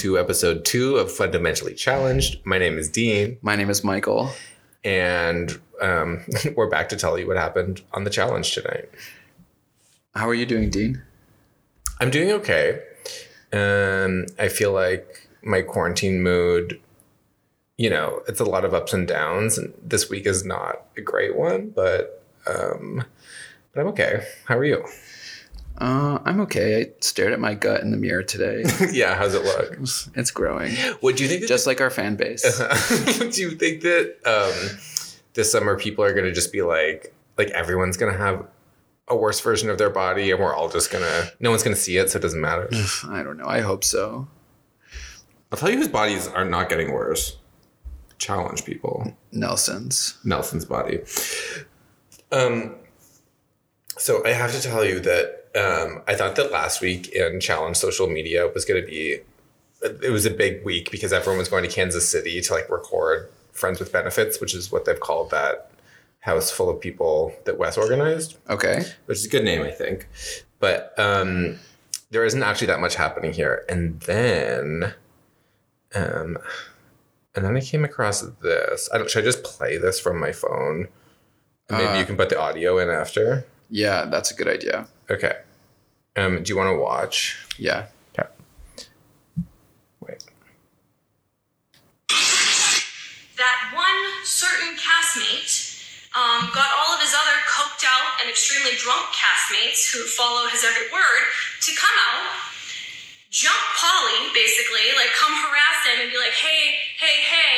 Hello and welcome to episode two of Fundamentally Challenged. My name is Dean, My name is Michael. and um, we're back to tell you what happened on the challenge tonight. How are you doing, Dean? I'm doing okay. Um, I feel like my quarantine mood, you know, it's a lot of ups and downs, and this week is not a great one, but um, but I'm okay. How are you? Uh, I'm okay. I stared at my gut in the mirror today. yeah, how's it look? it's growing, What do you think? Just like our fan base. do you think that um, this summer people are going to just be like, like everyone's going to have a worse version of their body, and we're all just gonna, no one's going to see it, so it doesn't matter. I don't know. I hope so. I'll tell you whose bodies are not getting worse. Challenge people. Nelson's. Nelson's body. Um, so I have to tell you that um, I thought that last week in Challenge social media was going to be, it was a big week because everyone was going to Kansas City to like record Friends with Benefits, which is what they've called that house full of people that Wes organized, Okay. which is a good name, I think. But um, there isn't actually that much happening here. And then, um, and then I came across this. I don't, should I just play this from my phone? Maybe Uh, you can put the audio in after. Yeah, that's a good idea. Okay. Um, do you want to watch? Yeah. Okay. Wait. that one certain castmate um, got all of his other coked out and extremely drunk castmates who follow his every word to come out, jump Paulie, basically, like come harass him and be like, hey, hey, hey.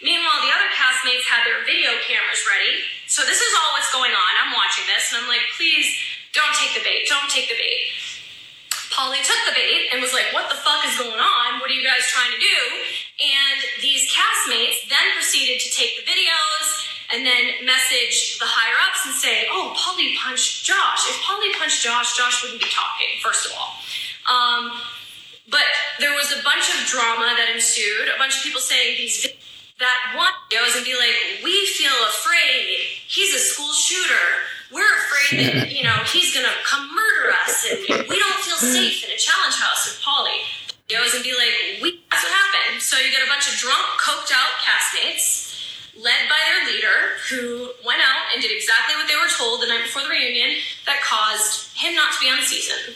Meanwhile, the other castmates had their video cameras ready. So this is all what's going on. I'm watching this and I'm like, please don't take the bait. Don't take the bait. Paulie took the bait and was like, What the fuck is going on? What are you guys trying to do? And these castmates then proceeded to take the videos and then message the higher ups and say, Oh, Paulie punched Josh. If Paulie punched Josh, Josh wouldn't be talking, first of all. Um, but there was a bunch of drama that ensued, a bunch of people saying these that one videos and be like, we feel afraid. He's a school shooter. We're afraid that, you know, he's gonna come murder us and we don't feel safe in a challenge house with Paulie. Videos and be like, we that's what happened. So you get a bunch of drunk, coked out castmates led by their leader, who went out and did exactly what they were told the night before the reunion that caused him not to be on the season.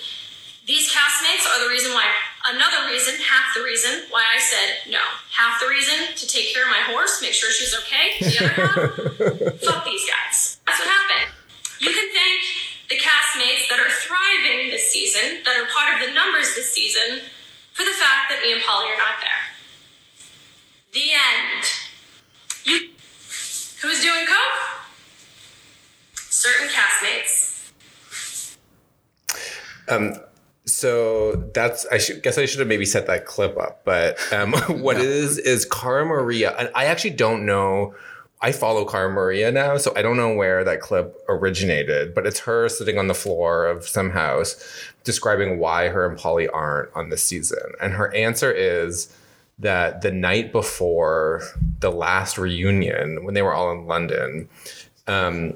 These castmates are the reason why, another reason, half the reason why I said no. Half the reason to take care of my horse, make sure she's okay. The other half, fuck these guys. That's what happened. You can thank the castmates that are thriving this season, that are part of the numbers this season, for the fact that me and Paulie are not there. The end. You. Who's doing coke? Certain castmates. Um, so that's I should guess I should have maybe set that clip up, but um, what it is is Cara Maria, and I actually don't know. I follow Cara Maria now, so I don't know where that clip originated, but it's her sitting on the floor of some house describing why her and Paulie aren't on this season, and her answer is that the night before the last reunion, when they were all in London, um,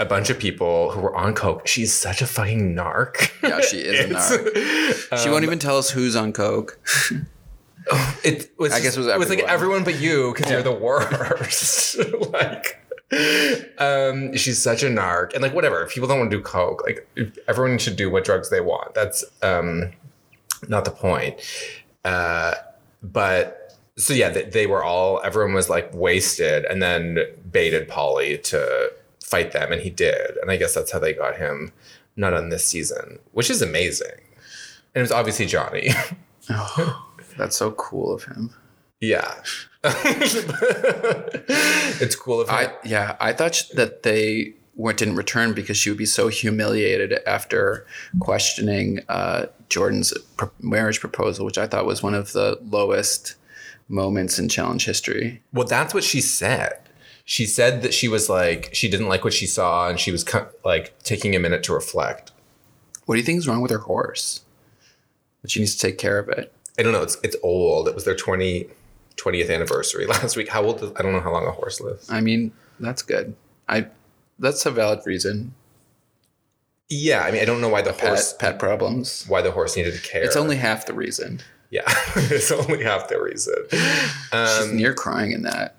a bunch of people who were on coke. She's such a fucking narc. Yeah, she is a It's- She won't even tell us who's on coke. It was. I guess it was It was like everyone. everyone but you because you're the worst. like, um, she's such a narc, and like whatever. If people don't want to do coke, like everyone should do what drugs they want. That's um, not the point. Uh, but so yeah, they, they were all. Everyone was like wasted, and then baited Paulie to fight them, and he did. And I guess that's how they got him not on this season, which is amazing. And it was obviously Johnny. That's so cool of him. Yeah. it's cool if I I. yeah, I thought sh- that they weren't didn't return because she would be so humiliated after questioning uh, Jordan's marriage proposal, which I thought was one of the lowest moments in challenge history. Well, that's what she said. She said that she was like she didn't like what she saw, and she was like taking a minute to reflect. What do you think is wrong with her horse? But she needs to take care of it. I don't know. It's it's old. It was their 20, 20th anniversary last week. How old? Is, I don't know how long a horse lives. I mean, that's good. I that's a valid reason. Yeah, I mean, I don't know why the horse pet, pet problems. why the horse needed to care. It's only half the reason. yeah, it's only half the reason. She's Um, near crying in that.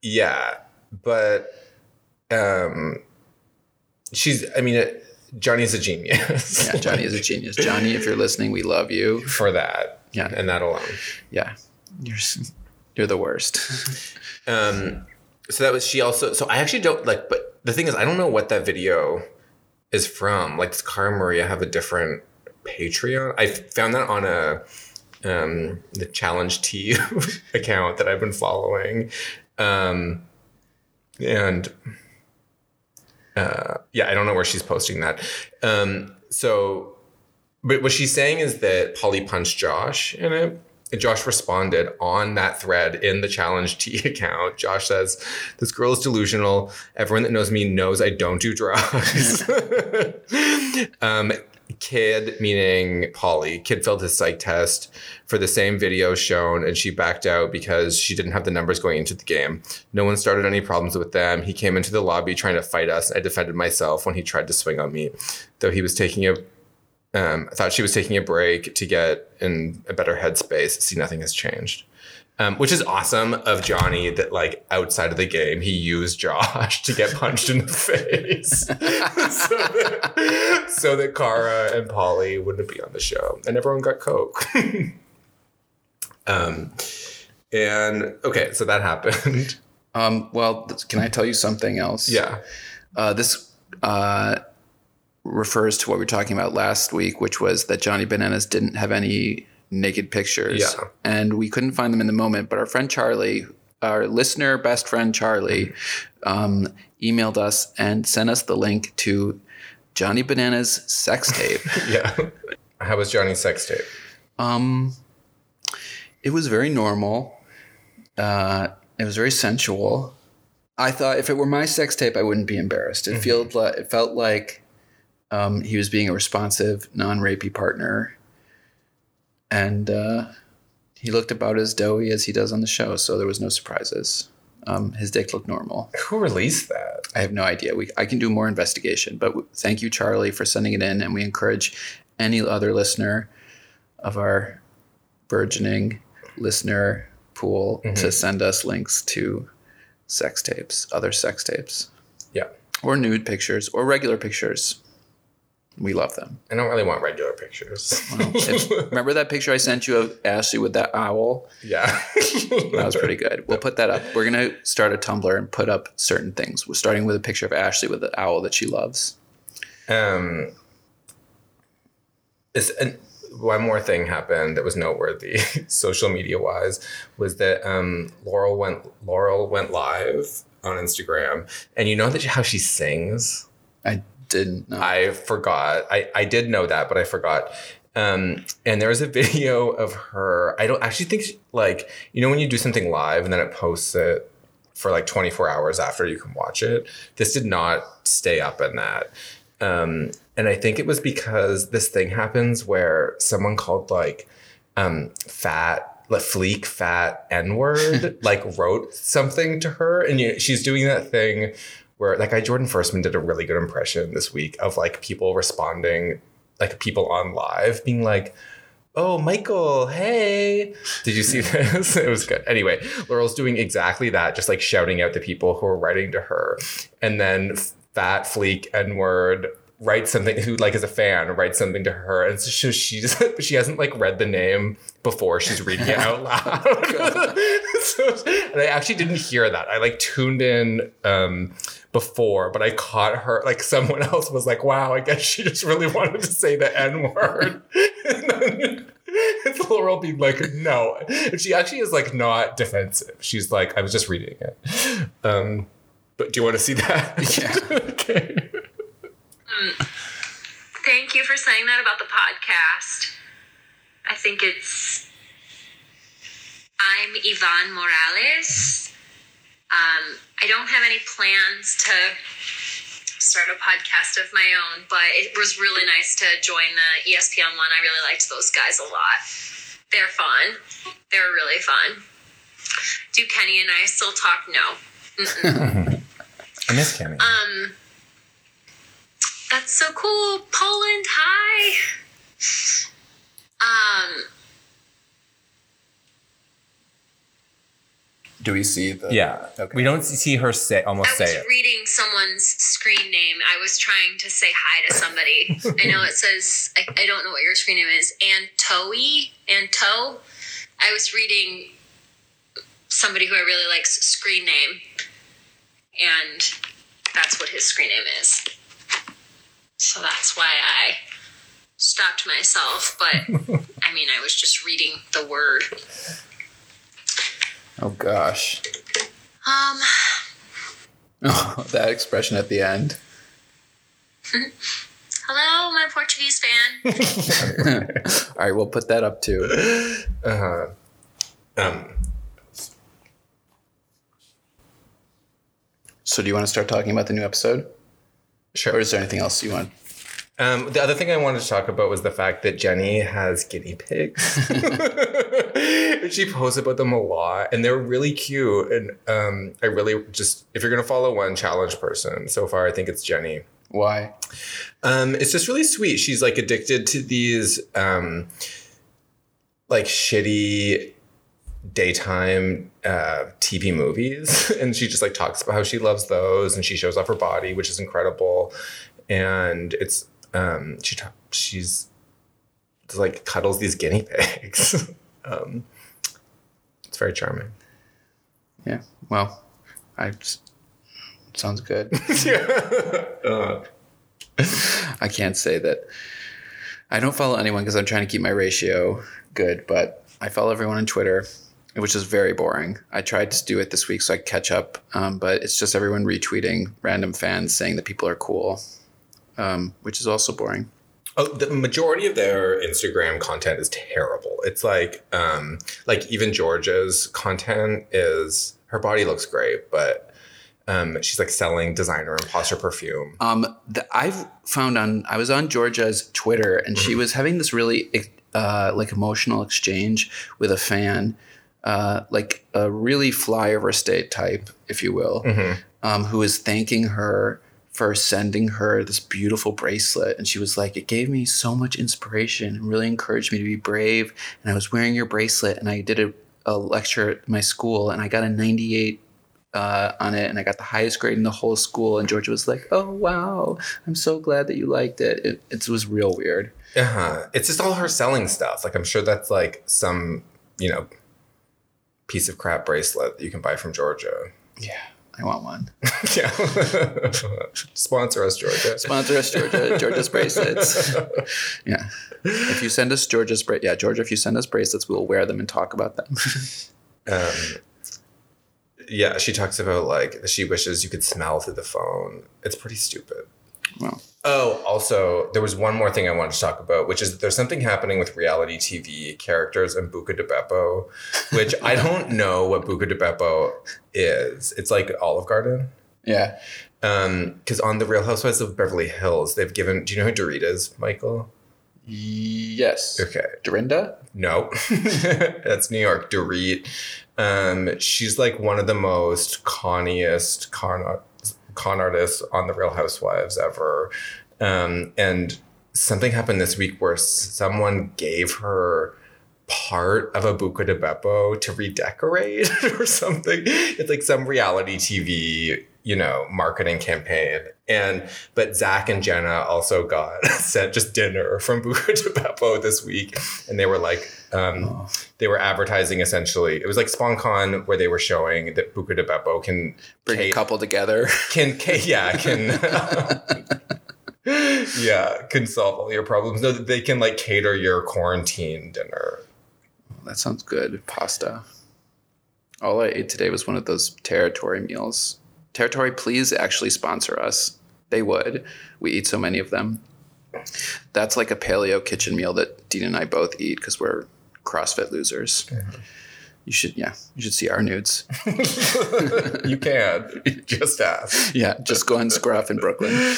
yeah, but um, she's. I mean, it, Johnny's a genius. Yeah, Johnny is a genius. Johnny, if you're listening, we love you. for that. Yeah. and that alone. Yeah, you're you're the worst. Um, so that was she also. So I actually don't like, but the thing is, I don't know what that video is from. Like, does Cara Maria have a different Patreon? I found that on a um, the Challenge T account that I've been following, um, and uh, yeah, I don't know where she's posting that. Um, so, but what she's saying is that Paulie punched Josh in it. And Josh responded on that thread in the Challenge T account. Josh says, This girl is delusional. Everyone that knows me knows I don't do drugs. um, kid, meaning Paulie, kid failed his psych test for the same video shown, and she backed out because she didn't have the numbers going into the game. No one started any problems with them. He came into the lobby trying to fight us. I defended myself when he tried to swing on me, though he was taking a um, I thought she was taking a break to get in a better headspace. See, nothing has changed. Um, which is awesome of Johnny that like outside of the game he used Josh to get punched in the face so, that, so that Cara and Paulie wouldn't be on the show and everyone got coke. um, and okay, so that happened. Um, well, can I tell you something else? Yeah. Uh, this uh, refers to what we were talking about last week, which was that Johnny Bananas didn't have any naked pictures. Yeah. And we couldn't find them in the moment. But our friend Charlie, our listener, best friend Charlie, um, emailed us and sent us the link to Johnny Bananas sex tape. Yeah. How was Johnny's sex tape? Um, it was very normal. Uh, it was very sensual. I thought if it were my sex tape, I wouldn't be embarrassed. It felt like it felt like um, he was being a responsive, non-rapey partner, and uh, he looked about as doughy as he does on the show. So there was no surprises. Um, his dick looked normal. Who released that? I have no idea. We I can do more investigation, but w- thank you, Charlie, for sending it in, and we encourage any other listener of our burgeoning listener pool to send us links to sex tapes, other sex tapes, Yeah. or nude pictures, or regular pictures. We love them. I don't really want regular pictures. Well, if- remember that picture I sent you of Ashley with that owl? yeah. That was pretty good. We'll put that up. We're gonna start a Tumblr and put up certain things. We're starting with a picture of Ashley with the owl that she loves. Um, it's, and one more thing happened that was noteworthy, social media wise, was that um, Laurel went Laurel went live on Instagram, and you know that how she sings. I didn't know. I forgot. I, I did know that, but I forgot. Um, and there was a video of her. I don't actually think she, like you know when you do something live and then it posts it for like 24 hours after you can watch it. This did not stay up in that. Um, and I think it was because this thing happens where someone called like um, fat, like fleek, fat N word, like wrote something to her. And you, she's doing that thing where that guy Jordan Firstman did a really good impression this week of like people responding, like people on live being like, Oh, Michael, hey. Did you see this? it was good. Anyway, Laurel's doing exactly that, just like shouting out the people who are writing to her. And then Fat Fleek N word writes something who like is a fan writes something to her. And so she's she hasn't like read the name before she's reading it out loud. So, and i actually didn't hear that. I like tuned in um before but i caught her like someone else was like wow i guess she just really wanted to say the n word. And then it's laurel being like no. And she actually is like not defensive. She's like i was just reading it. Um but do you want to see that? Yeah. okay Thank you for saying that about the podcast. I think it's. I'm Yvonne Morales. Um, I don't have any plans to start a podcast of my own, but it was really nice to join the ESPN one. I really liked those guys a lot. They're fun. They're really fun. Do Kenny and I still talk? No. i miss kenny Um, That's so cool. Poland, hi. Um, Do we see the? Yeah. Okay. We don't see her say almost I say I was it. reading someone's screen name. I was trying to say hi to somebody. I know it says, I, I don't know what your screen name is. Antoe? Anto? I was reading somebody who I really like's screen name. And that's what his screen name is. So that's why I stopped myself. But I mean, I was just reading the word. Oh gosh. Um, Oh, that expression at the end. hello, my Portuguese fan. All right, we'll put that up too. Uh-huh. Um, So, do you want to start talking about the new episode, sure. or is there anything else you want? Um, the other thing I wanted to talk about was the fact that Jenny has guinea pigs. she posts about them a lot, and they're really cute. And um, I really just, if you're gonna follow one challenge person, so far I think it's Jenny. Why? Um, it's just really sweet. She's like addicted to these um, like shitty daytime uh, TV movies, and she just like talks about how she loves those, and she shows off her body, which is incredible. And it's um, she ta- she's like cuddles these guinea pigs. um, it's very charming. Yeah. Well, I just, sounds good. Uh, I can't say that. I don't follow anyone because I'm trying to keep my ratio good, but I follow everyone on Twitter, which is very boring. I tried to do it this week so I could catch up, um, but it's just everyone retweeting random fans saying that people are cool, um, which is also boring. Oh, the majority of their Instagram content is terrible. It's like, um, like even Georgia's content is her body looks great, but um, she's like selling designer imposter perfume. Um, the, I've found on I was on Georgia's Twitter and she was having this really uh, like emotional exchange with a fan, uh, like a really flyover state type, if you will, um, who was thanking her for sending her this beautiful bracelet. And she was like, It gave me so much inspiration and really encouraged me to be brave. And I was wearing your bracelet and I did a, a lecture at my school and I got a 98 uh, on it and I got the highest grade in the whole school. And Georgia was like, Oh, wow. I'm so glad that you liked it. It, it was real weird. Uh-huh. It's just all her selling stuff. Like I'm sure that's like some, you know, piece of crap bracelet that you can buy from Georgia. Yeah, I want one. yeah. Sponsor us, Georgia. Sponsor us, Georgia. Georgia's bracelets. Yeah. If you send us Georgia's bra- yeah, Georgia, if you send us bracelets, we'll wear them and talk about them. um, yeah, she talks about like she wishes you could smell through the phone. It's pretty stupid. well, Oh, also, there was one more thing I wanted to talk about, which is there's something happening with reality TV characters and Buca di Beppo, which I don't know what Buca di Beppo is. It's like Olive Garden. yeah. Because on the Real Housewives of Beverly Hills, they've given. Do you know who Dorit is, Michael? Yes. Okay. Dorinda? No, that's New York. Dorit. Um, she's like one of the most conniest con, con artists on the Real Housewives ever. Um, and something happened this week where someone gave her part of a Buca di Beppo to redecorate or something. It's like some reality TV, you know, marketing campaign. And but Zach and Jenna also got sent just dinner from Buca de Beppo this week, and they were like, um, they were advertising essentially. It was like sponcon where they were showing that Buca di Beppo can Bring a couple together. can, can yeah can yeah can solve all your problems. No, they can like cater your quarantine dinner. That sounds good. Pasta. All I ate today was one of those territory meals. Territory, please actually sponsor us. They would. We eat so many of them. That's like a paleo kitchen meal that Dean and I both eat because we're CrossFit losers. You should, yeah, you should see our nudes. you can just ask. Yeah, just go on Scruff in Brooklyn.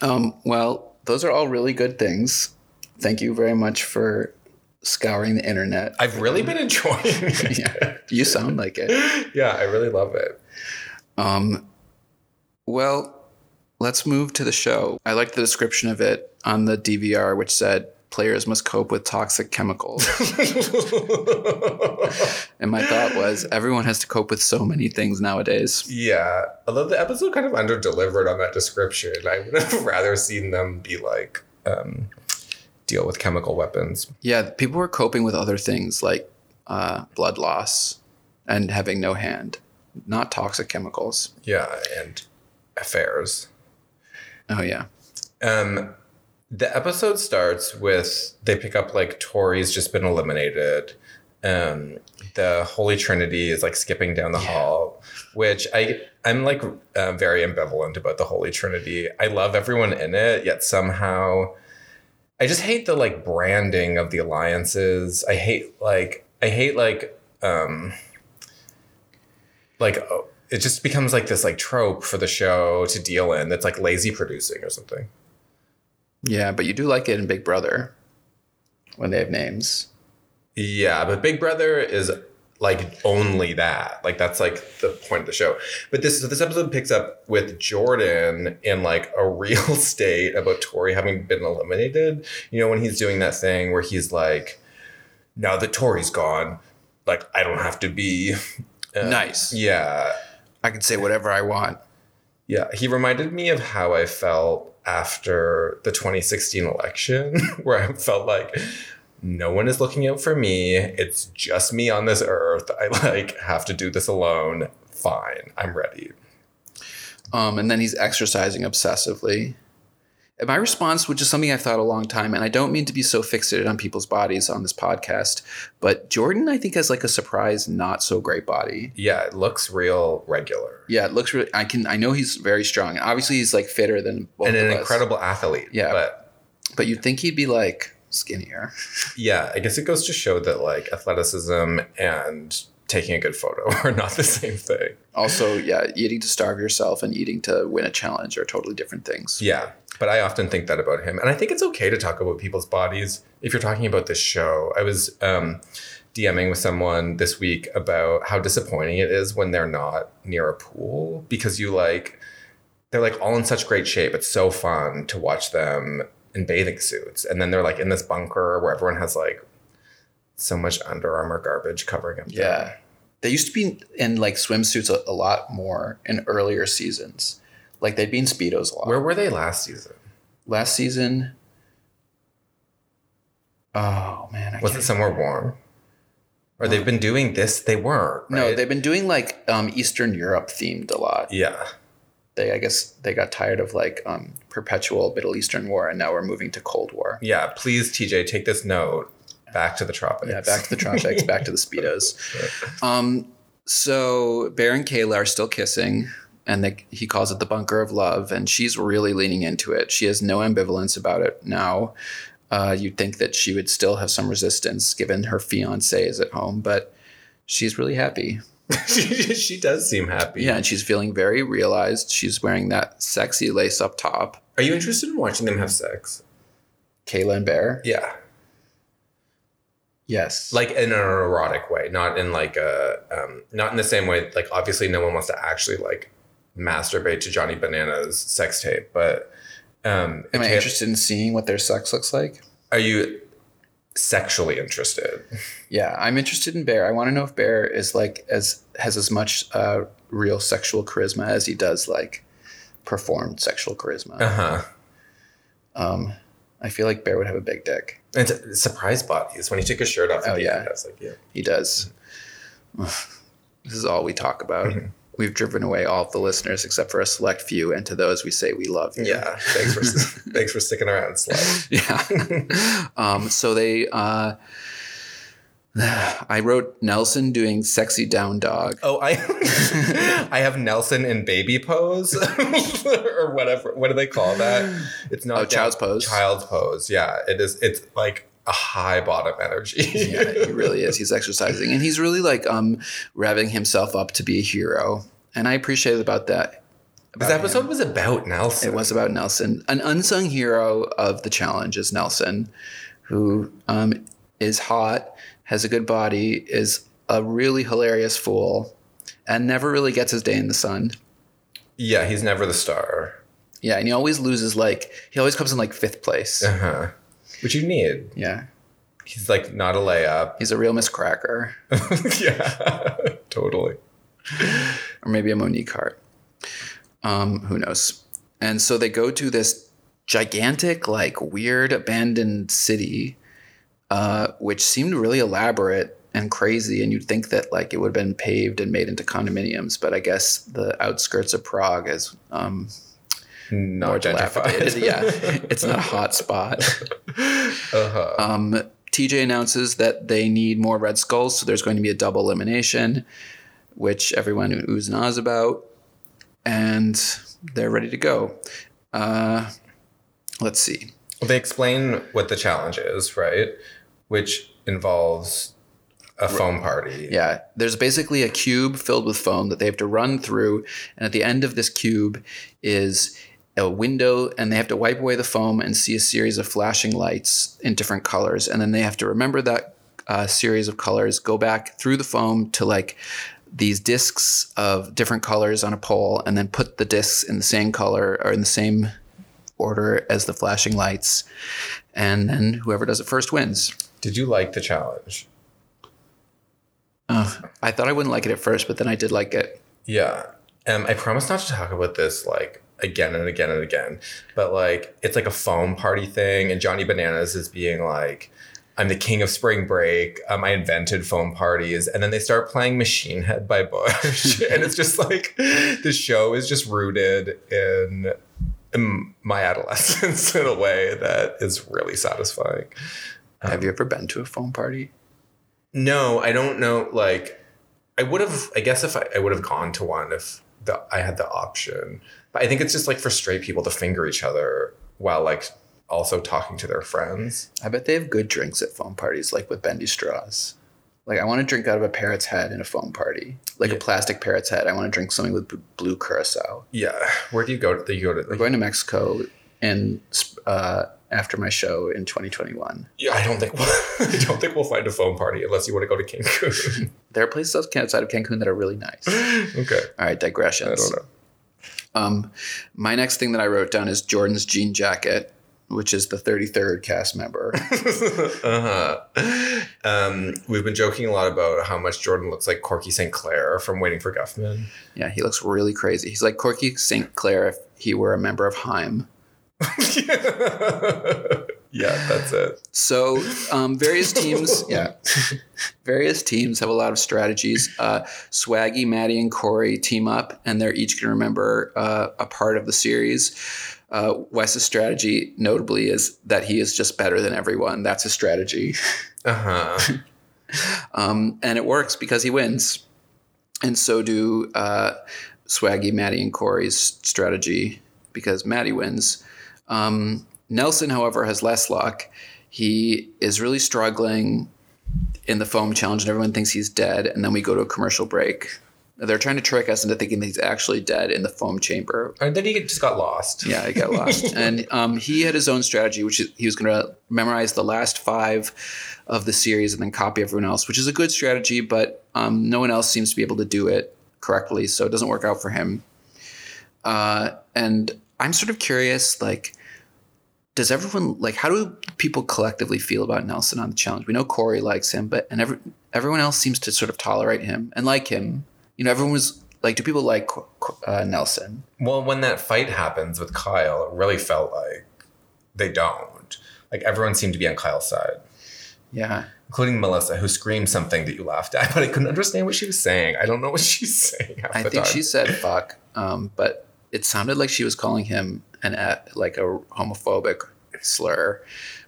Um, well, those are all really good things. Thank you very much for scouring the internet. I've really been enjoying it. yeah, you sound like it. yeah, I really love it. Um, well, let's move to the show. I liked the description of it on the DVR, which said players must cope with toxic chemicals. and my thought was everyone has to cope with so many things nowadays. Yeah, although the episode kind of under delivered on that description, I would have rather seen them be like um, deal with chemical weapons. Yeah, people were coping with other things like uh, blood loss and having no hand, not toxic chemicals. Yeah, and affairs. Oh yeah, Um, the episode starts with they pick up like Tori's just been eliminated. Um, the Holy Trinity is like skipping down the hall, which I I'm like uh, very ambivalent about the Holy Trinity. I love everyone in it, yet somehow I just hate the like branding of the alliances. I hate like I hate like um like oh, it just becomes like this like trope for the show to deal in that's like lazy producing or something. Yeah, but you do like it in Big Brother when they have names. Yeah, but Big Brother is like only that. Like that's like the point of the show. But this so this episode picks up with Jordan in like a real state about Tori having been eliminated. You know, when he's doing that thing where he's like, now that Tori's gone, like I don't have to be uh, Nice. Yeah. I can say whatever I want. Yeah. He reminded me of how I felt after the 2016 election, where I felt like no one is looking out for me. It's just me on this earth. I like have to do this alone. Fine. I'm ready. Um, and then he's exercising obsessively. My response, which is something I've thought a long time, and I don't mean to be so fixated on people's bodies on this podcast, but Jordan, I think, has like a surprise, not so great body. Yeah, it looks real regular. Yeah, it looks really. I can. I know he's very strong. Obviously, he's like fitter than And an incredible athlete. Yeah. But But you'd think he'd be like skinnier. yeah, I guess it goes to show that like athleticism and taking a good photo are not the same thing. Also, yeah, eating to starve yourself and eating to win a challenge are totally different things. Yeah, but I often think that about him, and I think it's okay to talk about people's bodies if you're talking about this show. I was um, DMing with someone this week about how disappointing it is when they're not near a pool because you like they're like all in such great shape. It's so fun to watch them in bathing suits, and then they're like in this bunker where everyone has like so much Under Armour garbage covering them. Yeah. They used to be in like swimsuits a, a lot more in earlier seasons. Like they'd be in Speedos a lot. Where were they last season? Last season. Oh man. I Was it somewhere warm? Or they've been doing this? They weren't. No, they've been doing like um, Eastern Europe themed a lot. Yeah. They I guess they got tired of like um, perpetual Middle Eastern war and now we're moving to Cold War. Yeah, please, TJ, take this note. Back to the tropics. Yeah, back to the tropics, back to the speedos. Um, so Bear and Kayla are still kissing, and they, he calls it the bunker of love, and she's really leaning into it. She has no ambivalence about it now. Uh, you'd think that she would still have some resistance given her fiance is at home, but she's really happy. she, she does seem happy. Yeah, and she's feeling very realized. She's wearing that sexy lace up top. Are you interested in watching them have sex? Kayla and Bear. Yeah. Yes. Like in an erotic way, not in like a, um, not in the same way. Like obviously, no one wants to actually like masturbate to Johnny Bananas sex tape, but um, Am I interested in seeing what their sex looks like? Are you sexually interested? Yeah, I'm interested in Bear. I want to know if Bear is like as has as much uh, real sexual charisma as he does like performed sexual charisma. Uh huh. Um, I feel like Bear would have a big dick. And t- surprise bodies when he took his shirt off. Oh, yeah. I was like, yeah. He does. this is all we talk about. Mm-hmm. We've driven away all of the listeners except for a select few, and to those we say we love you. Yeah. Thanks for thanks for sticking around. Yeah. um, so they, uh, I wrote Nelson doing sexy down dog. Oh, I I have Nelson in baby pose or whatever. What do they call that? It's not Oh, child's pose. Child's pose. Yeah, it is. It's like a high bottom energy. yeah, he really is. He's exercising, and he's really like um revving himself up to be a hero, and I appreciate about that. this episode was about Nelson. It was about Nelson, an unsung hero of the challenge is Nelson, who um is hot, has a good body, is a really hilarious fool, and never really gets his day in the sun. Yeah, he's never the star. Yeah, and he always loses like he always comes in like fifth place. Uh huh. Which you need. Yeah, He's like not a layup. he's a real Miss Cracker. yeah, totally. or maybe a Monique Heart. Um, who knows? And so they go to this gigantic, like weird abandoned city, uh, which seemed really elaborate and crazy. And you'd think that like it would have been paved and made into condominiums, but I guess the outskirts of Prague is um, Not more gentrified. dilapidated. yeah, it's not a hot spot. Uh-huh. Um, TJ announces that they need more Red Skulls, so there's going to be a double elimination, which everyone oohs and ahs about, and they're ready to go. Uh, let's see. Well, they explain what the challenge is, right? Which involves a foam party. Yeah, there's basically a cube filled with foam that they have to run through, and at the end of this cube is a window, and they have to wipe away the foam and see a series of flashing lights in different colors, and then they have to remember that uh, series of colors, go back through the foam to like these discs of different colors on a pole, and then put the discs in the same color or in the same order as the flashing lights, and then whoever does it first wins. Did you like the challenge? Uh, I thought I wouldn't like it at first, but then I did like it. Yeah. Um, I promise not to talk about this like again and again and again, but like it's like a foam party thing, and Johnny Bananas is being like, "I'm the king of spring break. Um, I invented foam parties," and then they start playing Machine Head by Bush, and it's just like the show is just rooted in, in my adolescence in a way that is really satisfying. Have you ever been to a foam party? No, I don't know. Like, I would have. I guess if I, I would have gone to one if the, I had the option. But I think it's just like for straight people to finger each other while like also talking to their friends. I bet they have good drinks at foam parties, like with bendy straws. Like I want to drink out of a parrot's head in a foam party, like a plastic parrot's head. I want to drink something with b- blue curacao. Yeah. Where do you go? To, you go to We're going to Mexico in uh, after my show in 2021. Yeah, I don't think we'll, I don't think we'll find a phone party unless you want to go to Cancun. There are places outside of Cancun that are really nice. okay. All right, digressions. I don't know. Um, my next thing that I wrote down is Jordan's jean jacket, which is the 33rd cast member. uh-huh. Um, we've been joking a lot about how much Jordan looks like Corky St. Clair from Waiting for Guffman. yeah, he looks really crazy. He's like Corky St. Clair if he were a member of Haim. yeah, that's it. So um, various teams, yeah, various teams have a lot of strategies. Uh, Swaggy, Maddie, and Corey team up, and they're each going to remember uh, a part of the series. Uh, Wes's strategy, notably, is that he is just better than everyone. That's his strategy, Uh-huh. um, and it works because he wins. And so do uh, Swaggy, Maddie, and Corey's strategy because Maddie wins. Um, Nelson, however, has less luck. He is really struggling in the foam challenge, and everyone thinks he's dead. And then we go to a commercial break. They're trying to trick us into thinking that he's actually dead in the foam chamber. And then he just got lost. Yeah, he got lost. and um, he had his own strategy, which is he was going to memorize the last five of the series and then copy everyone else, which is a good strategy, but um, no one else seems to be able to do it correctly, so it doesn't work out for him. Uh, and I'm sort of curious, like, does everyone like? How do people collectively feel about Nelson on the challenge? We know Corey likes him, but and every, everyone else seems to sort of tolerate him and like him. You know, everyone was like, do people like uh, Nelson? Well, when that fight happens with Kyle, it really felt like they don't. Like everyone seemed to be on Kyle's side, Yeah. including Melissa, who screamed something that you laughed at, but I couldn't understand what she was saying. I don't know what she's saying. I think time. she said fuck, um, but it sounded like she was calling him an like a homophobic slur,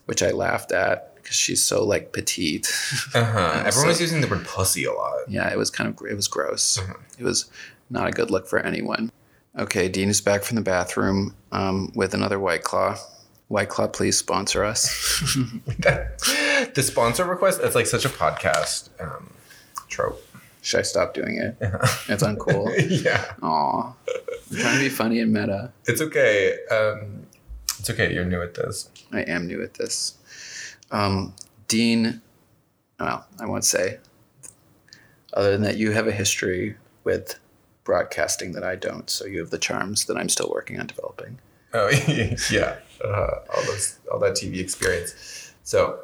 which I laughed at because she's so like petite. Uh-huh. Everyone was using the word pussy a lot. yeah, it was kind of it was gross. Mhm. It was not a good look for anyone. Okay, Dean is back from the bathroom um, with another White Claw. White Claw, please sponsor us. the sponsor request, it's like such a podcast um, trope. Should I stop doing it? It's uncool. yeah. Aw, I'm trying to be funny and meta. It's okay. Um, it's okay. You're new at this. I am new at this. Um, Dean, well, I won't say. Other than that, you have a history with broadcasting that I don't, so you have the charms that I'm still working on developing. Oh yeah, uh, all those all that TV experience. So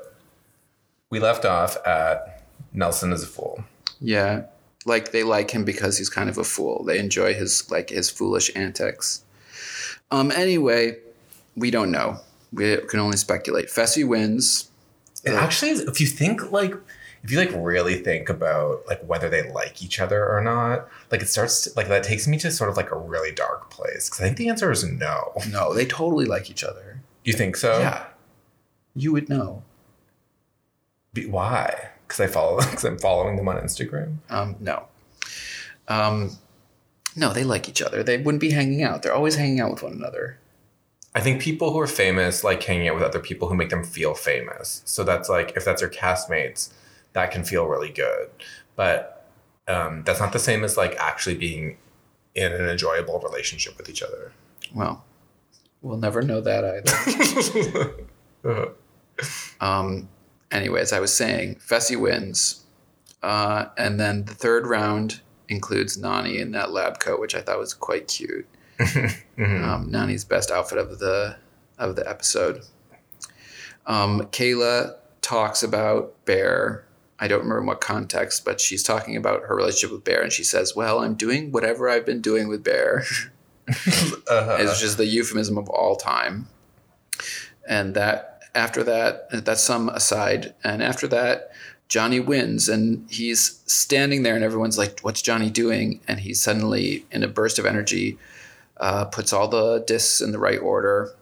we left off at Nelson is a fool. Yeah. Like they like him because he's kind of a fool. They enjoy his like his foolish antics. Um anyway, we don't know. We can only speculate. Fessy wins. It actually is. If you think like, if you like really think about like whether they like each other or not, like it starts to, like that takes me to sort of like a really dark place because I think the answer is no. No, they totally like each other. You think so? Yeah. You would know. Be- why? Because I follow because I'm following them on Instagram. Um, no. Um, no, they like each other. They wouldn't be hanging out. They're always hanging out with one another. I think people who are famous like hanging out with other people who make them feel famous. So that's like if that's your castmates, that can feel really good. But um, that's not the same as like actually being in an enjoyable relationship with each other. Well, we'll never know that either. um, anyway, as I was saying, Fessy wins. Uh, and then the third round includes Nany in that lab coat, which I thought was quite cute. Um, Nany's best outfit of the of the episode. Um, Kayla talks about Bear. I don't remember in what context, but she's talking about her relationship with Bear, and she says, "Well, I'm doing whatever I've been doing with Bear." Uh-huh. It's just the euphemism of all time. And that after that, that's some aside. And after that, Johnny wins and he's standing there and everyone's like, What's Johnny doing? And he suddenly, in a burst of energy, uh, puts all the discs in the right order.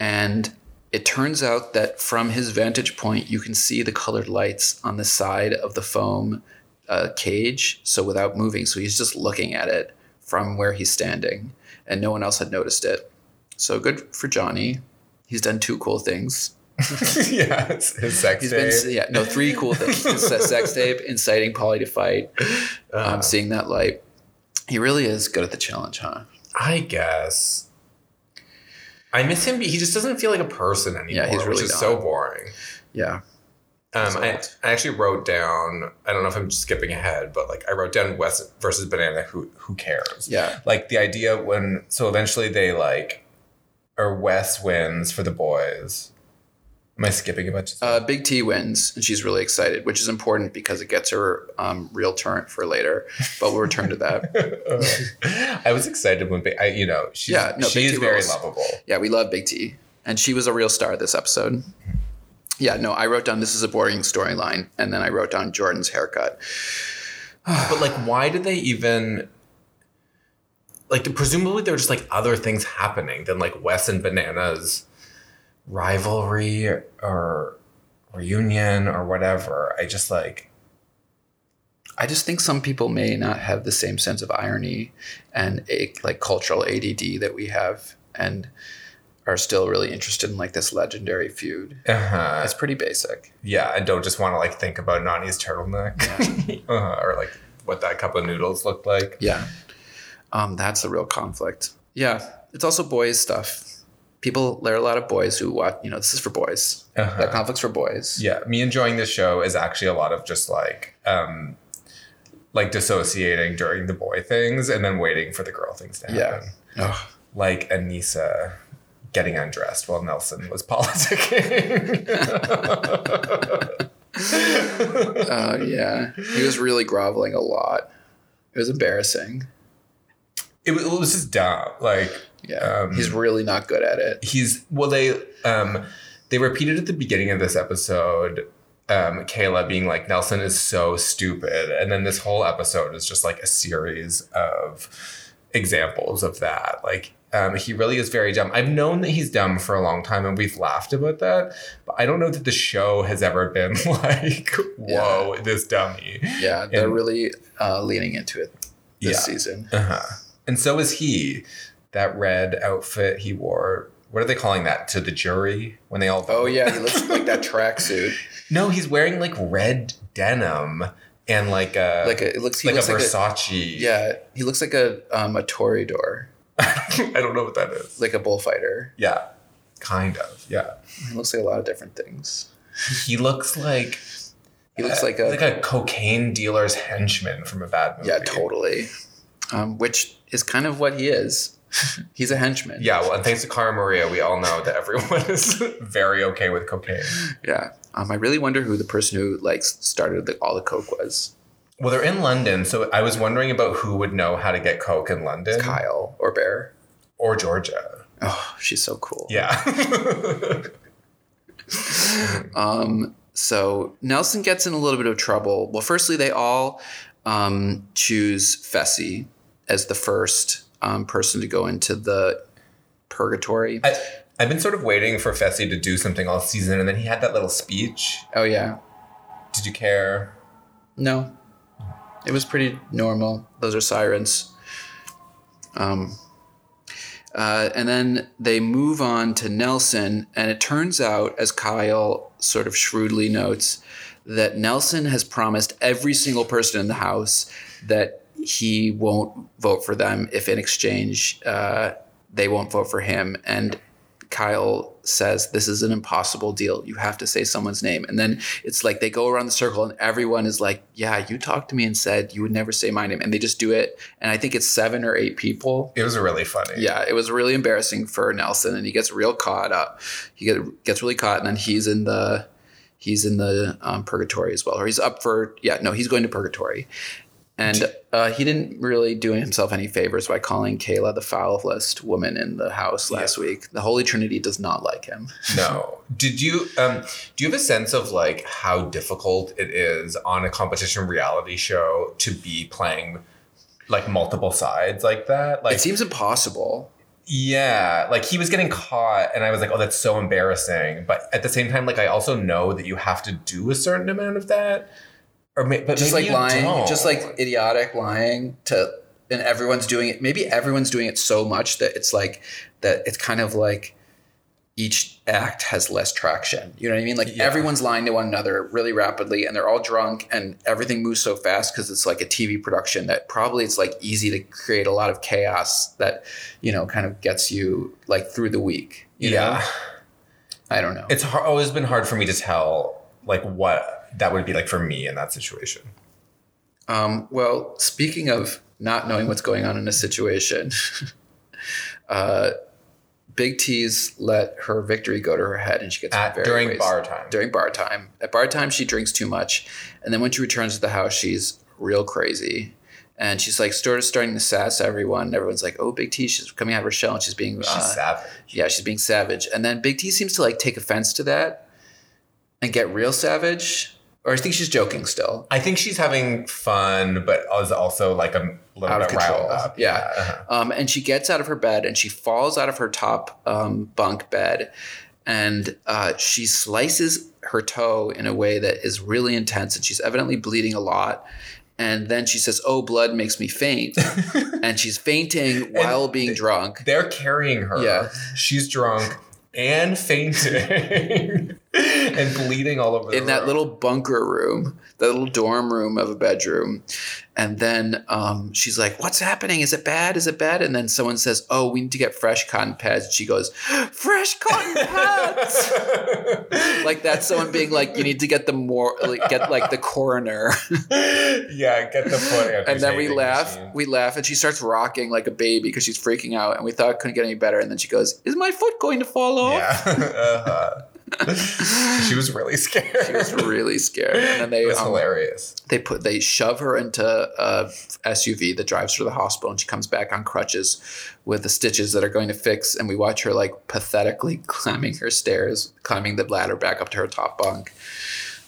And it turns out that from his vantage point, you can see the colored lights on the side of the foam uh, cage. So without moving, so he's just looking at it from where he's standing, and no one else had noticed it. So good for Johnny. He's done two cool things. yeah, his sex He's tape. been yeah no three cool things: His sex tape, inciting Paulie to fight, um, seeing that light. He really is good at the challenge, huh? I guess. I miss him. He just doesn't feel like a person anymore, Yeah, he's which really is not. so boring. Yeah, Um, So- I, I actually wrote down. I don't know if I'm skipping ahead, but like I wrote down West versus Banana. Who who cares? yeah, Like the idea when so eventually they like, or Wes wins for the boys. Am I skipping a bunch of uh. Big T wins, and she's really excited, which is important because it gets her um, real turn for later. But we'll return to that. I was excited when I, you know she's, Yeah, no, she Big T very rules. lovable. Yeah, we love Big T. And she was a real star this episode. Yeah, no, I wrote down this is a boring storyline. And then I wrote down Jordan's haircut. But like, why did they even? Like, presumably there were just like other things happening than like Wes and Bananas rivalry or reunion or whatever. I just like I just think some people may not have the same sense of irony and a, like cultural ADD that we have and are still really interested in like this legendary feud. uh-huh. It's pretty basic. yeah, and don't just want to like think about Nany's turtleneck uh-huh. or like what that cup of noodles looked like. Yeah. Um, that's the real conflict. Yeah. It's also boys stuff. People, there are a lot of boys who watch, you know, this is for boys. Uh-huh. That conflict's for boys. Yeah, me enjoying this show is actually a lot of just like um like dissociating during the boy things and then waiting for the girl things to Yeah. happen. Ugh. Like Aneesa getting undressed while Nelson was politicking. Uh, yeah. He was really groveling a lot. It was embarrassing. It, was, it was just dumb. Like Yeah. Um, He's really not good at it. he's well they um they repeated at the beginning of this episode um Kayla being like Nelson is so stupid and then this whole episode is just like a series of examples of that like um, he really is very dumb. I've known that he's dumb for a long time, and we've laughed about that. But I don't know that the show has ever been like, "Whoa, this dummy." Yeah. They're And- really uh, leaning into it this Yeah. season. Uh-huh. And so is he. That red outfit he wore. What are they calling that to the jury when they all? Oh, yeah. He looks like that tracksuit. No, he's wearing like red denim and like a Like a, it looks, like looks a like a, Versace. yeah. He looks like a, um, a Toreador, I don't know what that is. like a bullfighter. Yeah, kind of. Yeah, He looks like a lot of different things. he looks like He looks uh, like a, like a cocaine dealer's henchman from a bad movie. yeah, totally. Um, which is kind of what he is. He's a henchman. Yeah, well, and thanks to Cara Maria, we all know that everyone is very okay with cocaine. Yeah. Um, I really wonder who the person who like started the, all the coke was. Well, they're in London, so I was wondering about who would know how to get coke in London Kyle or Bear. or Georgia. Oh, she's so cool. Yeah. Um, so Nelson gets in a little bit of trouble. Well, firstly, they all um, choose Fessy as the first um, person to go into the purgatory. I, I've been sort of waiting for Fessy to do something all season, and then he had that little speech. oh yeah, Did you care? no, it was pretty normal. Those are sirens. Um, uh, and then they move on to Nelson, and it turns out, as Kyle sort of shrewdly notes, that Nelson has promised every single person in the house that he won't vote for them if, in exchange, uh, they won't vote for him. And Kyle says, This is an impossible deal. You have to say someone's name. And then it's like they go around the circle and everyone is like, Yeah, you talked to me and said you would never say my name. And they just do it. And I think it's seven or eight people. It was really funny. Yeah, it was really embarrassing for Nelson and he gets real caught up. He get, gets really caught and then he's in the he's in the um, purgatory as well. Or he's up for yeah, no, he's going to purgatory. And uh, he didn't really do himself any favors by calling Kayla the foulest woman in the house last week. The Holy Trinity does not like him. No. Did you um do you have a sense of like how difficult it is on a competition reality show to be playing like multiple sides like that? Like it seems impossible. Yeah, like he was getting caught, and I was like, "Oh, that's so embarrassing." But at the same time, like I also know that you have to do a certain amount of that, or may, but Just like lying, don't. just like idiotic lying to, and everyone's doing it. Maybe everyone's doing it so much that it's like that. It's kind of like each act has less traction. You know what I mean? Like Yeah. everyone's lying to one another really rapidly, and they're all drunk, and everything moves so fast because it's like a TV production that probably it's like easy to create a lot of chaos that you know kind of gets you like through the week. Yeah. know? I don't know. It's always been hard for me to tell like what that would be like for me in that situation. Um, well, speaking of not knowing what's going on in a situation, uh, Big T's let her victory go to her head, and she gets At, very during bar time. During bar time, at bar time, she drinks too much, and then when she returns to the house, she's real crazy. And she's like sort of starting to sass everyone. Everyone's like, "Oh, Big T, she's coming out of her shell, and she's being She's uh, savage. yeah, she's being savage." And then Big T seems to like take offense to that and get real savage. Or I think she's joking still. I think she's having fun, but is also like a little Out of bit riled control. up. Yeah. uh-huh. Um, and she gets out of her bed and she falls out of her top um, bunk bed and uh, she slices her toe in a way that is really intense and she's evidently bleeding a lot. And then she says, Oh, blood makes me faint. and she's fainting while being drunk. They're carrying her. Yeah. She's drunk and fainting and bleeding all over the in that room. little bunker room, that little dorm room of a bedroom. And then um, she's like, What's happening? Is it bad? Is it bad? And then someone says, Oh, we need to get fresh cotton pads. And she goes, Fresh cotton pads. like that's someone being like, You need to get the more, like, get like the coroner. yeah, get the foot. and then we laugh, machine. we laugh, and she starts rocking like a baby because she's freaking out. And we thought it couldn't get any better. And then she goes, Is my foot going to fall off? Yeah. uh-huh. She was really scared. She was really scared. And then they it was um, hilarious. they put they shove her into a SUV that drives her to the hospital and she comes back on crutches with the stitches that are going to fix and we watch her like pathetically climbing her stairs climbing the ladder back up to her top bunk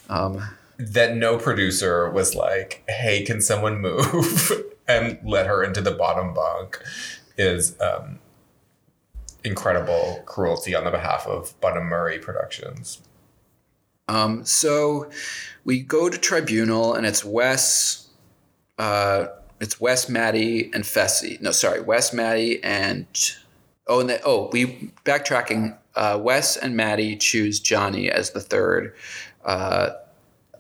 um, That no producer was like, "Hey, can someone move?" and let her into the bottom bunk is um, incredible cruelty on the behalf of Bunim Murray Productions. um, so we go to tribunal and it's Wes uh, it's Wes Maddie and Fessy no sorry Wes Maddie and oh and oh we backtracking uh, Wes and Maddie choose Johnny as the third uh,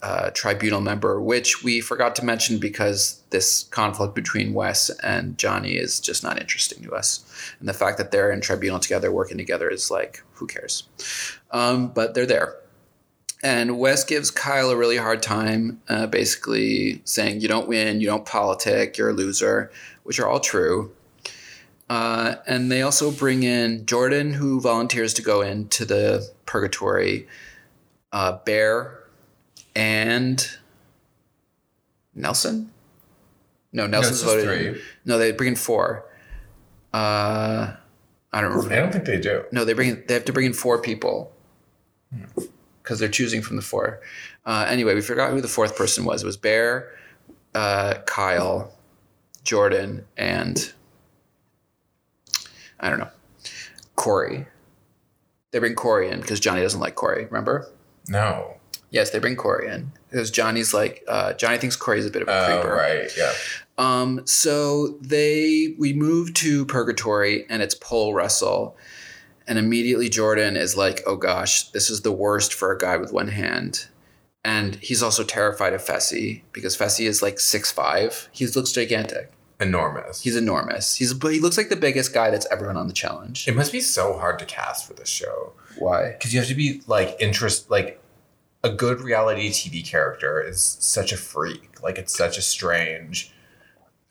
uh, tribunal member, which we forgot to mention because this conflict between Wes and Johnny is just not interesting to us. And the fact that they're in tribunal together, working together, is like, who cares? Um, but they're there. And Wes gives Kyle a really hard time, uh, basically saying, You don't win, you don't politic, you're a loser, which are all true. Uh, and they also bring in Jordan, who volunteers to go into the purgatory, uh, Bear, and Nelson. No, Nelson's just voted. three. No, they bring in four. Uh, I don't remember. I don't think they do. No, they bring in, they have to bring in four people because they're choosing from the four. Uh, anyway, we forgot who the fourth person was. It was Bear, uh, Kyle, Jordan, and I don't know, Corey. They bring Corey in because Johnny doesn't like Corey. Remember? No. Yes, they bring Corey in because Johnny's like uh, Johnny thinks Corey's a bit of a Oh, creeper. right. Yeah. Um, so they we move to Purgatory and it's pole wrestle, and immediately Jordan is like, "Oh gosh, this is the worst for a guy with one hand," and he's also terrified of Fessy because Fessy is like six five. He looks gigantic. Enormous. He's enormous. He's but he looks like the biggest guy that's ever been on the challenge. it must be so hard to cast for this show Why? because you have to be like interest like a good reality TV character is such a freak. Like it's such a strange,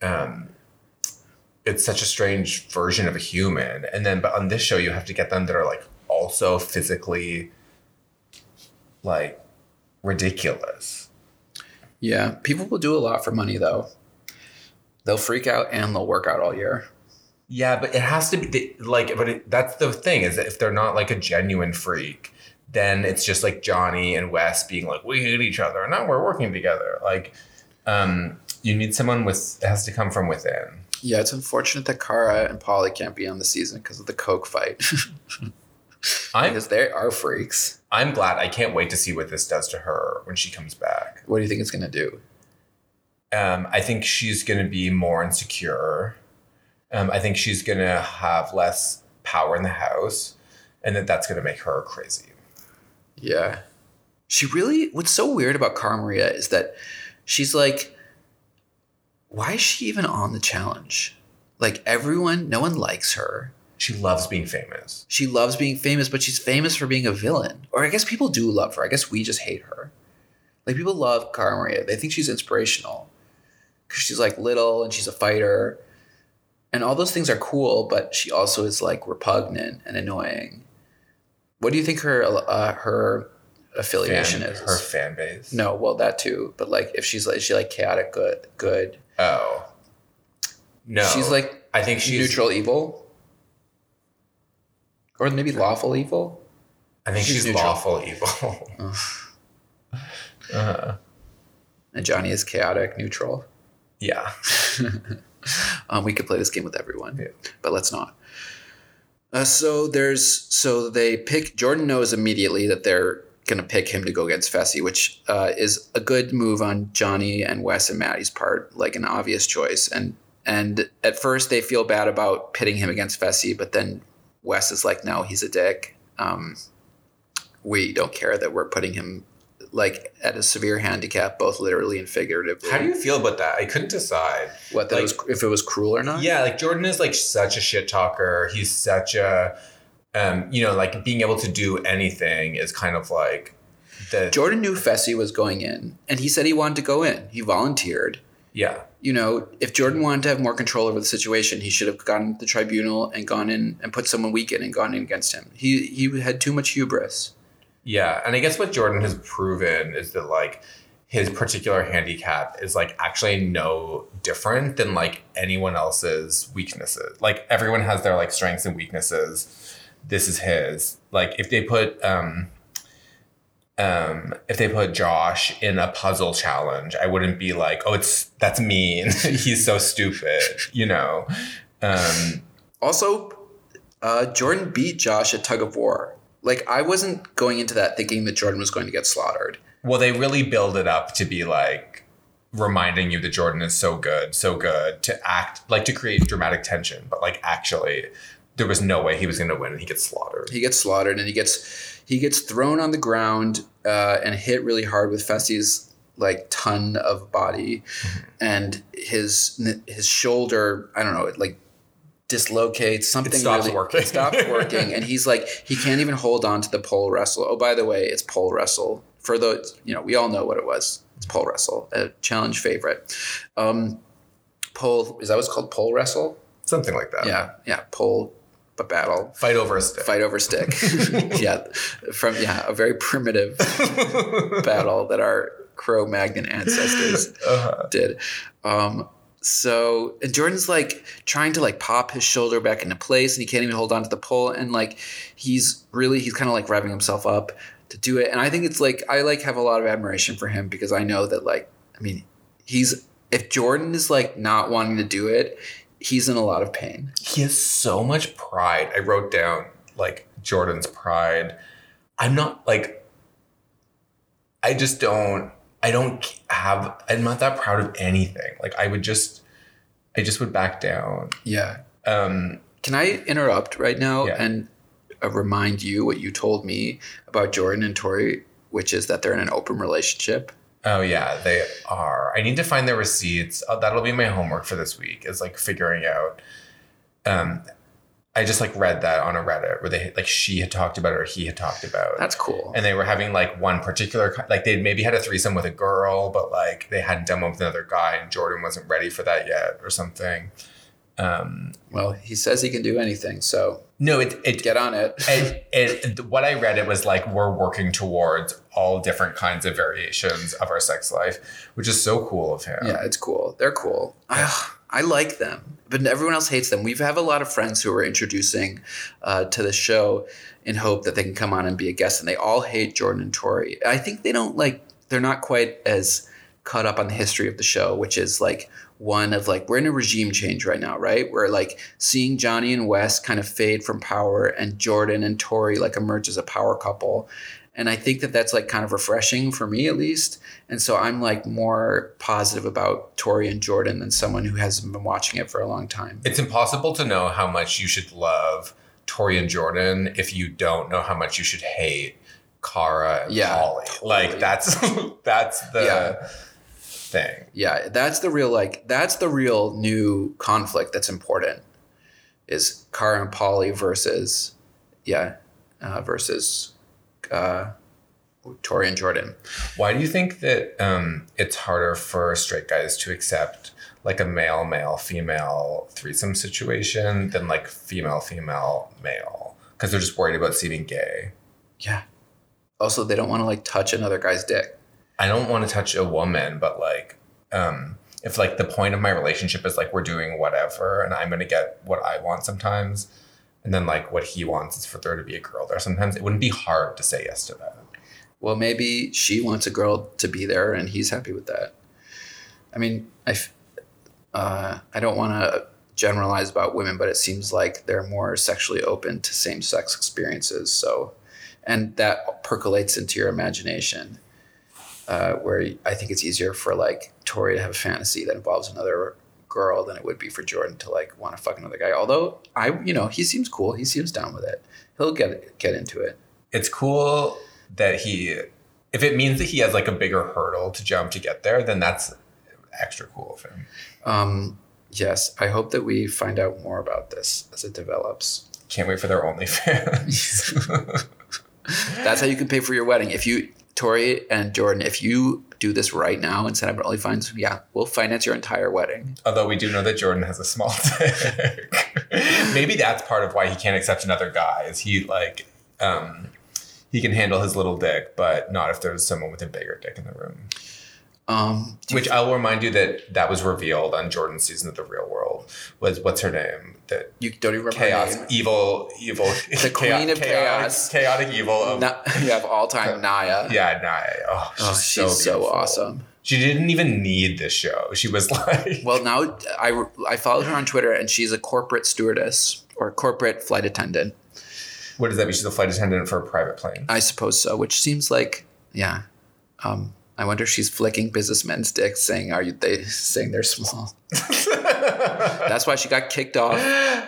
um, it's such a strange version of a human. And then, but on this show, you have to get them that are like also physically, like, ridiculous. Yeah, people will do a lot for money though. They'll freak out and they'll work out all year. Yeah, but it has to be like, but it, that's the thing is that if they're not like a genuine freak, then it's just like Johnny and Wes being like, we hate each other and now we're working together. Like, um, you need someone with it has to come from within. Yeah, it's unfortunate that Cara and Paulie can't be on the season because of the Coke fight. I'm because they are freaks. I'm glad. I can't wait to see what this does to her when she comes back. What do you think it's gonna do? Um, I think she's going to be more insecure. Um, I think she's going to have less power in the house, and that that's going to make her crazy. Yeah. She really what's so weird about Cara Maria is that she's like why is she even on the challenge? Like everyone, no one likes her. She loves being famous. She loves being famous, but she's famous for being a villain. Or I guess people do love her. I guess we just hate her. Like people love Cara Maria. They think she's inspirational. Cause she's like little and she's a fighter. And all those things are cool, but she also is like repugnant and annoying. What do you think her uh, her affiliation Fan- is? her fan base. No, well that too. But like if she's like is she like chaotic good good. Oh. No. She's like I think she's neutral evil. Or maybe lawful evil. I think she's she's, lawful evil. uh, And Johnny is chaotic neutral. yeah. Um, we could play this game with everyone, Yeah. but let's not. Uh, so there's so they pick Jordan knows immediately that they're gonna pick him to go against Fessy, which uh, is a good move on Johnny and Wes and Maddie's part, like an obvious choice. And and at first they feel bad about pitting him against Fessy, but then Wes is like, no, he's a dick. Um, we don't care that we're putting him like at a severe handicap, both literally and figuratively. How do you feel about that? I couldn't decide. what that like- was if it was cruel or not? Yeah, like Jordan is like such a shit talker. He's such a, um, you know, like being able to do anything is kind of like the Jordan knew Fessy was going in, and he said he wanted to go in. He volunteered. yeah. You know, if Jordan wanted to have more control over the situation, he should have gone to the tribunal and gone in and put someone weak in and gone in against him. He he had too much hubris. Yeah, and I guess what Jordan has proven is that like his particular handicap is like actually no different than like anyone else's weaknesses. Like everyone has their like strengths and weaknesses. This is his. Like if they put um um if they put Josh in a puzzle challenge, I wouldn't be like, "Oh, it's that's mean. He's so stupid," you know. Um Also, uh, Jordan beat Josh at tug of war. Like I wasn't going into that thinking that Jordan was going to get slaughtered. Well, they really build it up to be like reminding you that Jordan is so good, so good to act like to create dramatic tension, but like actually there was no way he was going to win and he gets slaughtered. He gets slaughtered, and he gets he gets thrown on the ground uh, and hit really hard with Fessy's like ton of body, and his his shoulder I don't know it like dislocates something it stops really, working. it stops working and he's like he can't even hold on to the pole wrestle oh by the way it's pole wrestle for the you know we all know what it was it's pole wrestle a challenge favorite um pole is that what's called pole wrestle something like that. Yeah, yeah. Pole, but battle. Fight over a stick. Fight over stick. yeah, from yeah, a very primitive battle that our Cro-Magnon ancestors Uh-huh. did. Um, so and Jordan's like trying to like pop his shoulder back into place, and he can't even hold on to the pole, and like he's really he's kind of like revving himself up to do it, and I think it's like I like have a lot of admiration for him because I know that like I mean he's if Jordan is like not wanting to do it, he's in a lot of pain. He has so much pride. I wrote down like Jordan's pride. I'm not like I just don't I don't have I'm not that proud of anything. Like I would just I just would back down. Yeah. Um Can I interrupt right now Yeah. and uh, remind you what you told me about Jordan and Tori, which is that they're in an open relationship? oh yeah, they are. I need to find their receipts. Uh, that'll be my homework for this week is like figuring out um I just like read that on a Reddit where they like she had talked about it or he had talked about. That's cool. and they were having like one particular like they maybe had a threesome with a girl but like they hadn't done one with another guy and jordan wasn't ready for that yet or something um well, he says he can do anything, so no it it, get on it. it, it what i read it was like we're working towards all different kinds of variations of our sex life which is so cool of him yeah, it's cool. They're cool. I, I like them, but everyone else hates them. We have a lot of friends who are introducing uh, to the show in hope that they can come on and be a guest, and they all hate Jordan and Tori. I think they don't like. They're not quite as caught up on the history of the show, which is like one of like we're in a regime change right now, right? We're like seeing Johnny and Wes kind of fade from power, and Jordan and Tori like emerge as a power couple. And I think that that's like kind of refreshing for me at least. And so I'm like more positive about Tori and Jordan than someone who hasn't been watching it for a long time. it's impossible to know how much you should love tori and jordan if you don't know how much you should hate Cara and Yeah, Paulie. Like that's that's the Yeah. thing. Yeah, that's the real like that's the real new conflict that's important is Cara and Paulie versus yeah uh, versus uh, Tori and Jordan. Why do you think that um, it's harder for straight guys to accept like a male male female threesome situation than like female female male? Because they're just worried about seeming gay. Yeah. Also, they don't want to like touch another guy's dick. I don't want to touch a woman, but like, um, if like the point of my relationship is like we're doing whatever, and I'm gonna get what I want sometimes, and then like what he wants is for there to be a girl there. Sometimes it wouldn't be hard to say yes to that. Well, maybe she wants a girl to be there, and he's happy with that. I mean, I uh, I don't want to generalize about women, but it seems like they're more sexually open to same-sex experiences. So, and that percolates into your imagination, uh, where I think it's easier for like Tori to have a fantasy that involves another girl than it would be for Jordan to like want to fuck another guy. Although I, you know, he seems cool. He seems down with it. He'll get get into it. It's cool that he, if it means that he has like a bigger hurdle to jump to get there, then that's extra cool of him. Um, yes, I hope that we find out more about this as it develops. Can't wait for their OnlyFans. That's how you can pay for your wedding. If you, Tori and Jordan, if you do this right now and up at OnlyFans, yeah, we'll finance your entire wedding. Although we do know that Jordan has a small dick. Maybe that's part of why he can't accept another guy. Is he like, um, he can handle his little dick, but not if there's someone with a bigger dick in the room. Um, you Which I'll remind you that that was revealed on Jordan's season of The Real World. Was what's her name? That you don't even remember her chaos, evil, evil, The queen of chaos. chaotic, chaotic evil of Na- you have all time Nia. yeah, nah, oh, she's, Oh, so, she's so, awesome. She didn't even need this show. She was like, Well, now I, I followed her on Twitter and she's a corporate stewardess or corporate flight attendant. what does that mean? She's a flight attendant for a private plane. I suppose so, which seems like, yeah. Um, I wonder if she's flicking businessmen's dicks, saying, "Are you?" They saying they're small. That's why she got kicked off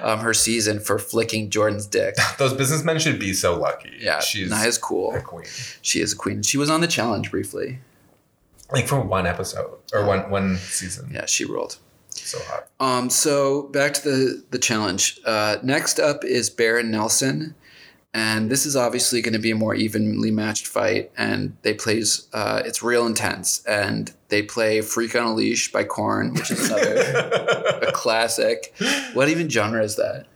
um, her season for flicking Jordan's dick. Those businessmen should be so lucky. Yeah, she's cool. a queen. She is a queen. She was on the challenge briefly. Like for one episode or one one season. Yeah, she ruled. So hot. Um, so back to the the challenge. Uh, next up is Baron Nelson, and this is obviously going to be a more evenly matched fight. And they plays uh, it's real intense, and they play "Freak on a Leash" by Korn, which is another a classic. What even genre is that?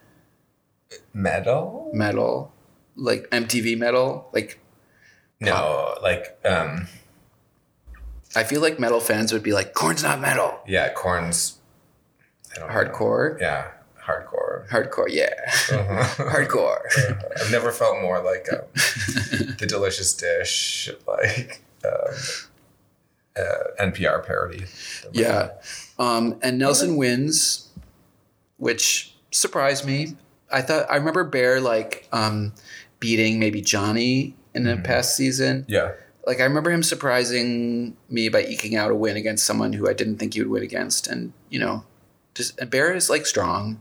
Metal? Metal, like MTV metal. Like No, like um I feel like metal fans would be like, "Korn's not metal." yeah, Korn's I don't know. Hardcore, Yeah, hardcore. hardcore, yeah, Uh-huh. hardcore. I've never felt more like um, the delicious dish, like um, uh, NPR parody. Yeah. Um, and Nelson wins, which surprised me. I thought I remember Bear like um, beating maybe Johnny in the past season. Yeah. Like I remember him surprising me by eking out a win against someone who I didn't think he would win against. And you know, just and Bear is like strong,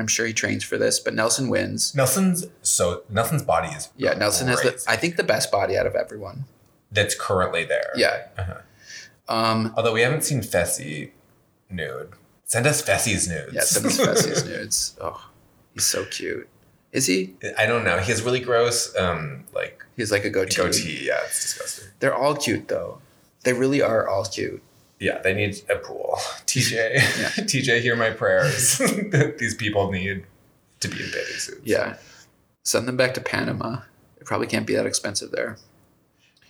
I'm sure he trains for this. But Nelson wins. Nelson's so Nelson's body is Yeah, Nelson has the. I think the best body out of everyone. that's currently there. Yeah. Uh-huh. Um, Although we haven't seen Fessy nude. Send us Fessy's nudes. yeah, send us Fessy's nudes. Oh, he's so cute. Is he? I don't know. He has really gross, um, like He's like a goatee. goatee. Yeah, it's disgusting. They're all cute though. They really are all cute. Yeah, they need a pool. TJ, Yeah. TJ, hear my prayers. These people need to be in bathing suits. Yeah. Send them back to Panama. It probably can't be that expensive there.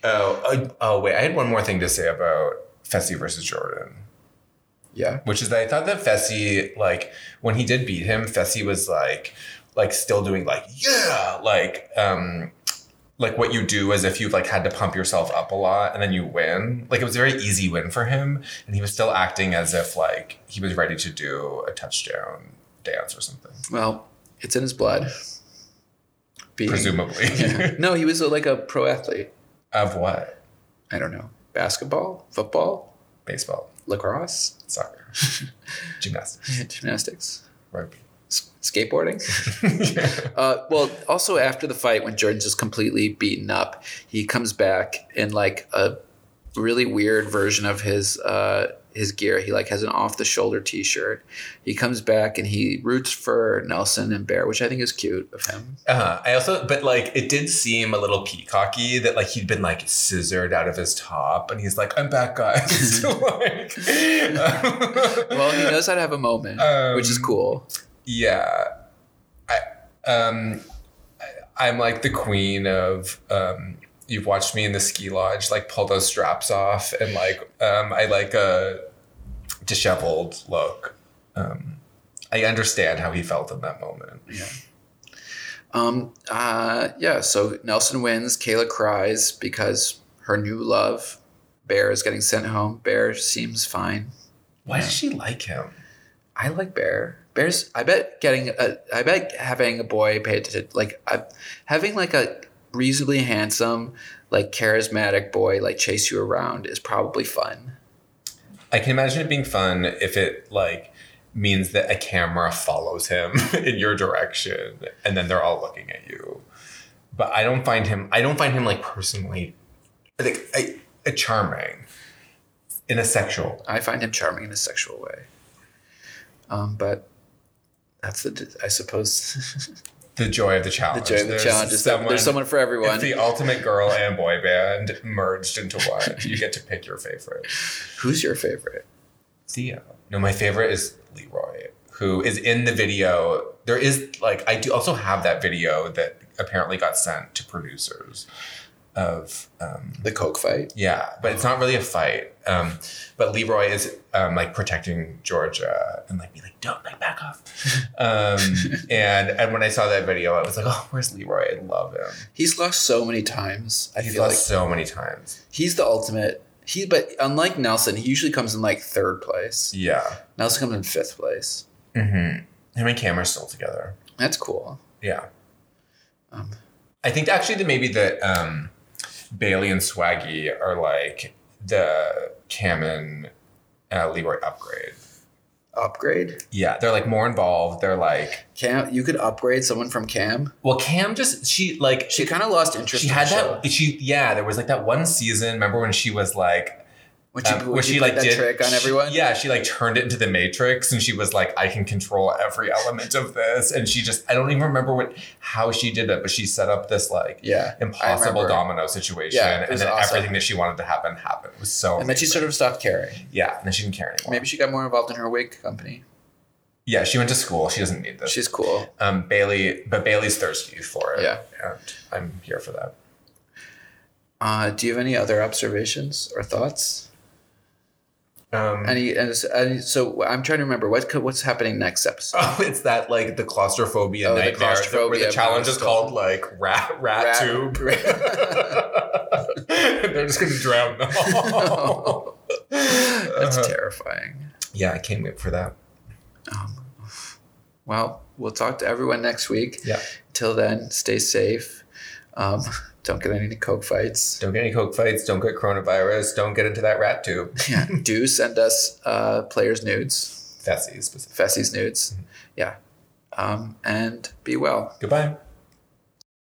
Oh, oh, oh, wait. I had one more thing to say about Fessy versus Jordan, Yeah. which is that I thought that Fessy, like, when he did beat him, Fessy was like, like still doing like, yeah, like, um, like what you do is if you've like had to pump yourself up a lot and then you win. Like it was a very easy win for him, and he was still acting as if like he was ready to do a touchdown dance or something. Well, it's in his blood. Being, Presumably, No, he was a, like a pro athlete. of what? I don't know. Basketball, football, Baseball, lacrosse, soccer, gymnastics, gymnastics, rugby. Skateboarding. Uh, well, also after the fight, when Jordan's just completely beaten up, he comes back in like a really weird version of his uh, his gear. He like has an off the shoulder T shirt. He comes back and he roots for Nelson and Bear, which I think is cute of him. Uh, I also, but like, it did seem a little peacocky that like he'd been like scissored out of his top, and he's like, "I'm back, guys." like, Well, he knows how to have a moment, which is Um, cool. Yeah, I um, I'm like the queen of um. You've watched me in the ski lodge, like pull those straps off, and like um, I like a disheveled look. Um, I understand how he felt in that moment. Yeah. Um. Uh. Yeah. So Nelson wins. Kayla cries because her new love, Bear, is getting sent home. Bear seems fine. Why does she like him? I like Bear. Bears. I bet getting a. I bet having a boy paid to like I, having like a reasonably handsome, like charismatic boy like chase you around is probably fun. I can imagine it being fun if it like means that a camera follows him in your direction and then they're all looking at you. But I don't find him I don't find him like personally like I, a charming in a sexual. I find him charming in a sexual way. Um, but that's the I suppose The joy of the challenge. the joy of the There's challenge is there's someone for everyone. It's the ultimate girl and boy band merged into one. You get to pick your favorite. Who's your favorite? Theo. No, my favorite is Leroy, who is in the video. There is like I do also have that video that apparently got sent to producers of um The Coke fight. yeah, but it's not really a fight. Um but Leroy is um like protecting Georgia and like be like, don't like back off. Um and and when I saw that video, I was like, Oh, where's Leroy? I love him. He's lost so many times. I He's lost like so many times. he's the ultimate. He, but unlike Nelson, he usually comes in like third place. Yeah. Nelson comes in fifth place. Mm-hmm. Him and Cam are still together. That's cool. Yeah. Um, I think actually that maybe that um, Bailey and Swaggy are like the Cam and uh, Leroy upgrade. upgrade. Yeah, they're like more involved. They're like, Cam, you could upgrade someone from Cam. well, Cam just she like She kind of lost interest. she in had that she yeah there was like that one season. Remember when she was like Would you, Um, you she like that did trick on she- everyone? yeah, she like turned it into the Matrix, and she was like, "I can control every element of this." And she just—I don't even remember what how she did it, but she set up this like Yeah, impossible domino situation, Yeah, and then awesome. everything that she wanted to happen happened. It was so. And then she sort of stopped caring. yeah, and then she didn't care anymore. Maybe she got more involved in her wig company. yeah, she went to school. She doesn't need this. She's cool. um, Bailey, but Bailey's thirsty for it. Yeah. and I'm here for that. Uh, do you have any other observations or thoughts? Um, and s- any so I'm trying to remember what what's happening next episode. Oh, it's that like the claustrophobia Oh, nightmare the- where the challenge is called like rat rat, Rat- tube. They're just gonna drown them all. That's Uh-huh. terrifying. Yeah, I can't wait for that. Um, well, we'll talk to everyone next week. Yeah. Till then, stay safe. Um, don't get any coke fights. Don't get any coke fights. Don't get coronavirus. Don't get into that rat tube. Yeah. Do send us uh, players' nudes, Fessy's. Fessy's nudes. Yeah. Um, and be well. Goodbye.